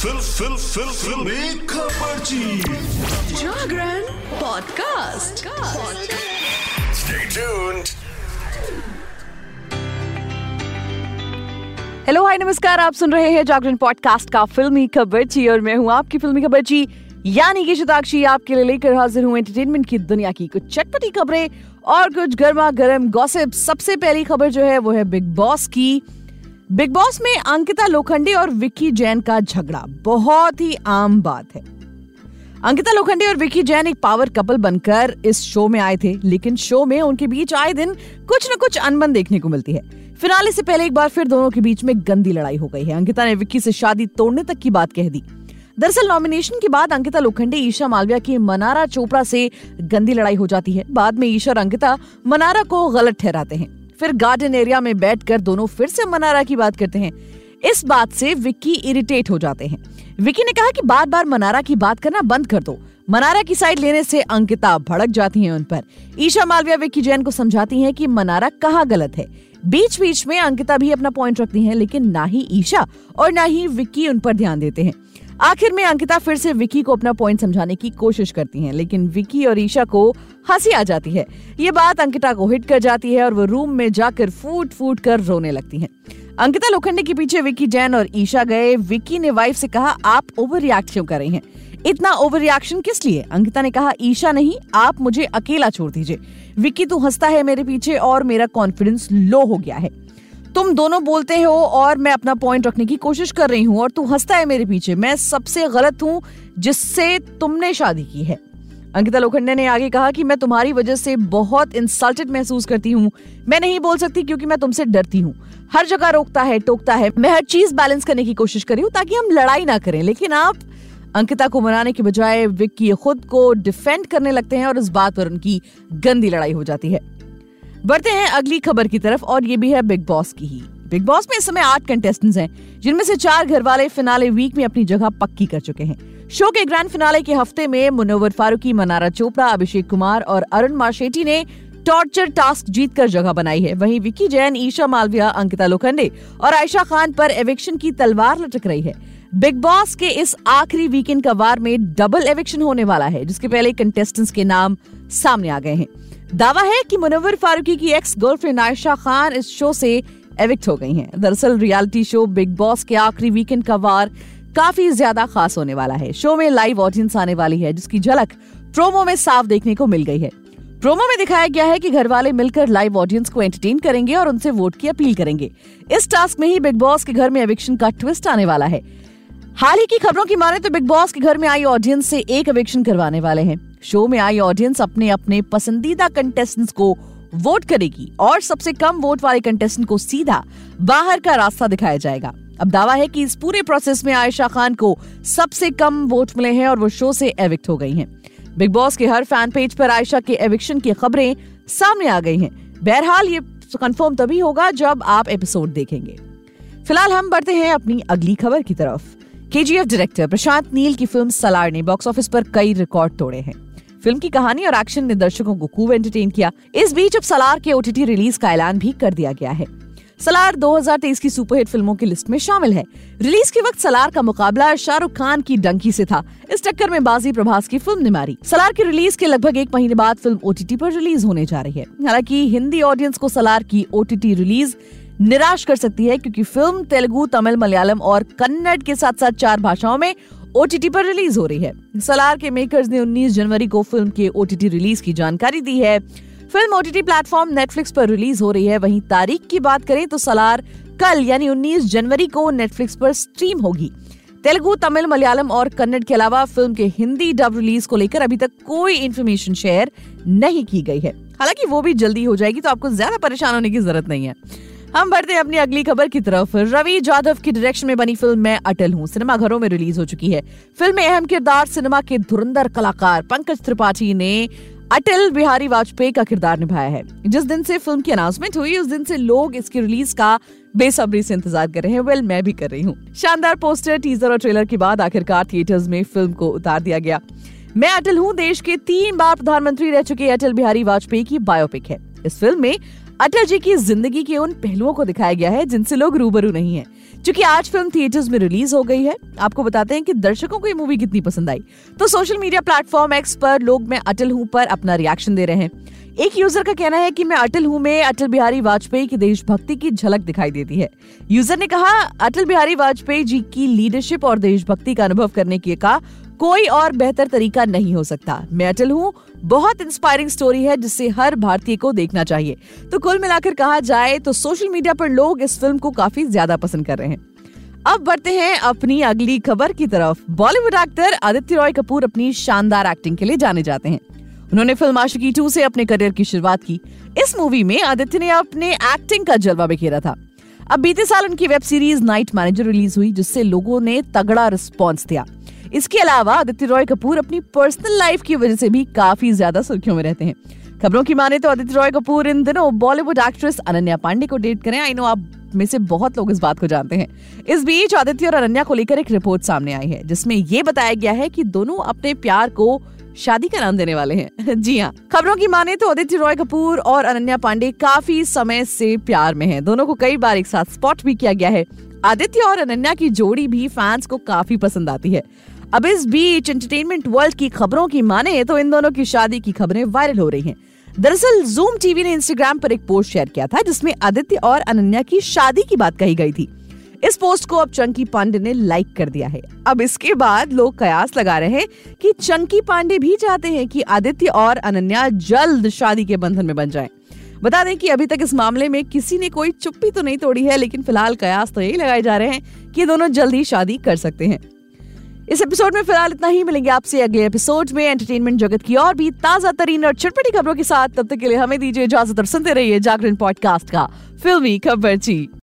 Fill फिल फिल फिल। खबर Jagran podcast. Stay tuned. Hello hi नमस्कार। आप सुन रहे हैं जागरण पॉडकास्ट का फिल्मी खबरची और मैं हूँ आपकी फिल्मी खबरची यानी कि शताक्षी। आपके लिए लेकर हाजिर हूँ एंटरटेनमेंट की दुनिया की कुछ चटपटी खबरें और कुछ गर्मा गर्म गॉसिप सबसे पहली खबर जो है वो है बिग बॉस की। बिग बॉस में अंकिता लोखंडे और विक्की जैन का झगड़ा, बहुत ही आम बात है। अंकिता लोखंडे और विक्की जैन एक पावर कपल बनकर इस शो में आए थे, लेकिन शो में उनके बीच आए दिन कुछ न कुछ अनबन देखने को मिलती है। फिनाले से पहले एक बार फिर दोनों के बीच में गंदी लड़ाई हो गई है। अंकिता ने विक्की से शादी तोड़ने तक की बात कह दी। दरअसल नॉमिनेशन के बाद अंकिता लोखंडे, ईशा मालविया की मनारा चोपड़ा से गंदी लड़ाई हो जाती है। बाद में ईशा और अंकिता मनारा को गलत ठहराते हैं। फिर गार्डन एरिया में बैठकर दोनों फिर से मनारा की बात करते हैं। इस बात से विक्की इरिटेट हो जाते हैं। विक्की ने कहा कि बार बार मनारा की बात करना बंद कर दो। मनारा की साइड लेने से अंकिता भड़क जाती हैं उन पर। ईशा मालविया विक्की जैन को समझाती हैं कि मनारा कहाँ गलत है। बीच बीच में अंकिता भी अपना पॉइंट रखती हैं, लेकिन ना ही ईशा और ना ही विक्की उन पर ध्यान देते हैं। आखिर में अंकिता फिर से विकी को अपना पॉइंट समझाने की कोशिश करती हैं, लेकिन विकी और ईशा को हँसी आ जाती है। ये बात अंकिता को हिट कर जाती है और वो रूम में जाकर फूट फूट कर रोने लगती हैं। अंकिता लोखंडे के पीछे विकी, जैन और ईशा गए। विकी ने वाइफ से कहा, आप ओवर रिएक्ट क्यों कर रही हैं? इतना ओवर रिएक्शन किस लिए? अंकिता ने कहा, ईशा नहीं, आप मुझे अकेला छोड़ दीजिए। विकी, तू हंसता है मेरे पीछे और मेरा कॉन्फिडेंस लो हो गया है। तुम दोनों बोलते हो और मैं अपना पॉइंट रखने की कोशिश कर रही हूँ और तू हंसता है मेरे पीछे। मैं सबसे गलत हूँ जिससे तुमने शादी की है। अंकिता लोखंडे ने आगे कहा कि मैं तुम्हारी वजह से बहुत इंसल्टेड महसूस करती हूँ। मैं नहीं बोल सकती क्योंकि मैं तुमसे डरती हूँ। हर जगह रोकता है, टोकता है। मैं हर चीज़ बैलेंस करने की कोशिश करी हूँ ताकि हम लड़ाई ना करें। लेकिन आप अंकिता को मनाने के बजाय विक्की खुद को डिफेंड करने लगते हैं और इस बात पर उनकी गंदी लड़ाई हो जाती है। बढ़ते हैं अगली खबर की तरफ़ और ये भी है बिग बॉस की ही। बिग बॉस में इस समय आठ कंटेस्टेंट्स हैं, जिनमें से चार घर वाले फिनाले वीक में अपनी जगह पक्की कर चुके हैं। शो के ग्रैंड फिनाले के हफ़्ते में मुनव्वर फारूकी, मनारा चोपड़ा, अभिषेक कुमार और अरुण माशेटी ने टॉर्चर टास्क जीतकर जगह बनाई है। वहीं विकी जैन, ईशा मालविया, अंकिता लोखंडे और आयशा खान पर एविक्शन की तलवार लटक रही है। बिग बॉस के इस आखिरी वीकेंड का वार में डबल एविक्शन होने वाला है, जिसके पहले कंटेस्टेंट्स के नाम सामने आ गए हैं। दावा है कि मुनव्वर फारूकी की एक्स गर्लफ्रेंड आयशा खान इस शो से एविक्ट हो गई हैं। दरअसल रियलिटी शो बिग बॉस के आखिरी वीकेंड का वार काफ़ी ज़्यादा खास होने वाला है। शो में लाइव ऑडियंस आने वाली है, जिसकी झलक प्रोमो में साफ़ देखने को मिल गई है। प्रोमो में दिखाया गया है कि घर वाले मिलकर लाइव ऑडियंस को एंटरटेन करेंगे और उनसे वोट की अपील करेंगे। इस टास्क में ही बिग बॉस के घर में एविक्शन का ट्विस्ट आने वाला है। हाल ही की खबरों की माने तो बिग बॉस के घर में आई ऑडियंस से एक एविक्शन करवाने वाले हैं। शो में आई ऑडियंस अपने अपने पसंदीदा कंटेस्टेंट्स को वोट करेगी और सबसे कम वोट वाले कंटेस्टेंट को सीधा बाहर का रास्ता दिखाया जाएगा। अब दावा है कि इस पूरे प्रोसेस में आयशा खान को सबसे कम वोट मिले हैं और वो शो से एविक्ट हो गई हैं। बिग बॉस के हर फ़ैन पेज पर आयशा के एविक्शन की खबरें सामने आ गई हैं। बहरहाल, ये कंफर्म तभी होगा जब आप एपिसोड देखेंगे। फ़िलहाल हम बढ़ते हैं अपनी अगली खबर की तरफ़। केजीएफ डायरेक्टर प्रशांत नील की फ़िल्म सलार ने बॉक्स ऑफ़िस पर कई रिकॉर्ड तोड़े हैं। फ़िल्म की कहानी और एक्शन ने दर्शकों को खूब एंटरटेन किया। इस बीच अब सलार के ओटीटी रिलीज़ का ऐलान भी कर दिया गया है। सलार 2023 की सुपरहिट फ़िल्मों की लिस्ट में शामिल है। रिलीज़ के वक्त सलार का मुकाबला शाहरुख खान की डंकी से था। इस टक्कर में बाजी प्रभास की फ़िल्म ने मारी। सलार की रिलीज़ के लगभग एक महीने बाद फ़िल्म ओटीटी पर रिलीज़ होने जा रही है। हालाँकि हिंदी ऑडियंस को सलार की ओटीटी रिलीज़ निराश कर सकती है क्योंकि फ़िल्म तेलुगु, तमिल, मलयालम और कन्नड़ के साथ साथ चार भाषाओं में ओटीटी पर रिलीज़ हो रही है। सलार के मेकर्स ने 19 जनवरी को फ़िल्म के ओटीटी रिलीज़ की जानकारी दी है। फ़िल्म ओटीटी प्लेटफॉर्म नेटफ्लिक्स पर रिलीज़ हो रही है। वहीं तारीख की बात करें तो सलार कल यानी 19 जनवरी को नेटफ्लिक्स पर स्ट्रीम होगी। तेलुगु, तमिल, मलयालम और कन्नड़ के अलावा फ़िल्म के हिंदी डब रिलीज़ को लेकर अभी तक कोई इन्फॉर्मेशन शेयर नहीं की गई है। हालाँकि वो भी जल्दी हो जाएगी तो आपको ज़्यादा परेशान होने की ज़रूरत नहीं है। हम बढ़ते हैं अपनी अगली खबर की तरफ़। रवि जाधव की डायरेक्शन में बनी फ़िल्म मैं अटल हूँ। सिनेमा घरों में रिलीज़ हो चुकी है। फ़िल्म में अहम किरदार सिनेमा के धुरंधर कलाकार पंकज त्रिपाठी ने अटल बिहारी वाजपेयी का किरदार निभाया है। जिस दिन से फ़िल्म की अनाउंसमेंट हुई, उस दिन से लोग इसकी रिलीज़ का बेसब्री से इंतज़ार कर रहे हैं। वेल मैं भी कर रही हूँ। शानदार पोस्टर टीजर और ट्रेलर के बाद आखिरकार थिएटर्स में फ़िल्म को उतार दिया गया। मैं अटल हूँ। देश के तीन बार प्रधानमंत्री रह चुके अटल बिहारी वाजपेयी की बायोपिक है। इस फ़िल्म में अटल जी की ज़िंदगी के उन पहलुओं को दिखाया गया है जिनसे लोग रूबरू नहीं है। क्योंकि आज फ़िल्म थिएटर्स में रिलीज़ हो गई है। आपको बताते हैं कि दर्शकों को ये मूवी कितनी पसंद आई। तो सोशल मीडिया प्लेटफॉर्म एक्स पर लोग मैं अटल हूँ पर अपना रिएक्शन दे रहे हैं। एक यूज़र का कहना है कि मैं अटल हूँ में अटल बिहारी वाजपेयी की देशभक्ति की झलक दिखाई देती है। यूज़र ने कहा, अटल बिहारी वाजपेयी जी की लीडरशिप और देशभक्ति का अनुभव करने के का कोई और बेहतर तरीका नहीं हो सकता। मैं अटल हूँ, बहुत इंस्पायरिंग स्टोरी है जिसे हर भारतीय को देखना चाहिए। तो कुल मिलाकर कहा जाए तो सोशल मीडिया पर लोग इस फ़िल्म को काफ़ी ज़्यादा पसंद कर रहे हैं। अब बढ़ते हैं अपनी अगली खबर की तरफ़। बॉलीवुड एक्टर आदित्य रॉय कपूर अपनी शानदार एक्टिंग के लिए जाने जाते हैं। उन्होंने फ़िल्म आशिकी टू से अपने करियर की शुरुआत की। इस मूवी में आदित्य ने अपने एक्टिंग का जलवा बिखेरा था। अब बीते साल उनकी web series night manager release हुई, जिससे लोगों ने तगड़ा रिस्पॉन्स दिया। इसके अलावा आदित्य रॉय कपूर अपनी पर्सनल लाइफ की वजह से भी काफ़ी ज़्यादा सुर्खियों में रहते हैं। खबरों की माने तो आदित्य रॉय कपूर इन दिनों बॉलीवुड एक्ट्रेस अनन्या पांडे को डेट करें। आई नो आप में से बहुत लोग इस बात को जानते हैं। इस बीच आदित्य और अनन्या को लेकर एक रिपोर्ट सामने आई है, जिसमें ये बताया गया है कि दोनों अपने प्यार को शादी का नाम देने वाले हैं। जी हाँ खबरों की माने तो आदित्य रॉय कपूर और अनन्या पांडे काफ़ी समय से प्यार में हैं। दोनों को कई बार एक साथ स्पॉट भी किया गया है। आदित्य और अनन्या की जोड़ी भी फैंस को काफ़ी पसंद आती है। अब इस बीच एंटरटेनमेंट वर्ल्ड की खबरों की माने तो इन दोनों की शादी की खबरें वायरल हो रही हैं। दरअसल जूम टीवी ने इंस्टाग्राम पर एक पोस्ट शेयर किया था, जिसमें आदित्य और अनन्या की शादी की बात कही गई थी। इस पोस्ट को अब चंकी पांडे ने लाइक कर दिया है। अब इसके बाद लोग कयास लगा रहे हैं कि चंकी पांडे भी चाहते हैं कि आदित्य और अनन्या जल्द शादी के बंधन में बन जाएँ। बता दें कि अभी तक इस मामले में किसी ने कोई चुप्पी तो नहीं तोड़ी है, लेकिन फ़िलहाल कयास तो यही लगाए जा रहे हैं कि दोनों जल्द ही शादी कर सकते हैं। इस एपिसोड में फ़िलहाल इतना ही। मिलेंगे आपसे अगले एपिसोड में एंटरटेनमेंट जगत की और भी ताज़ा तरीन और चटपटी खबरों के साथ। तब तक के लिए हमें दीजिए इजाज़त और सुनते रहिए जागरण पॉडकास्ट का। फिल्मी खबर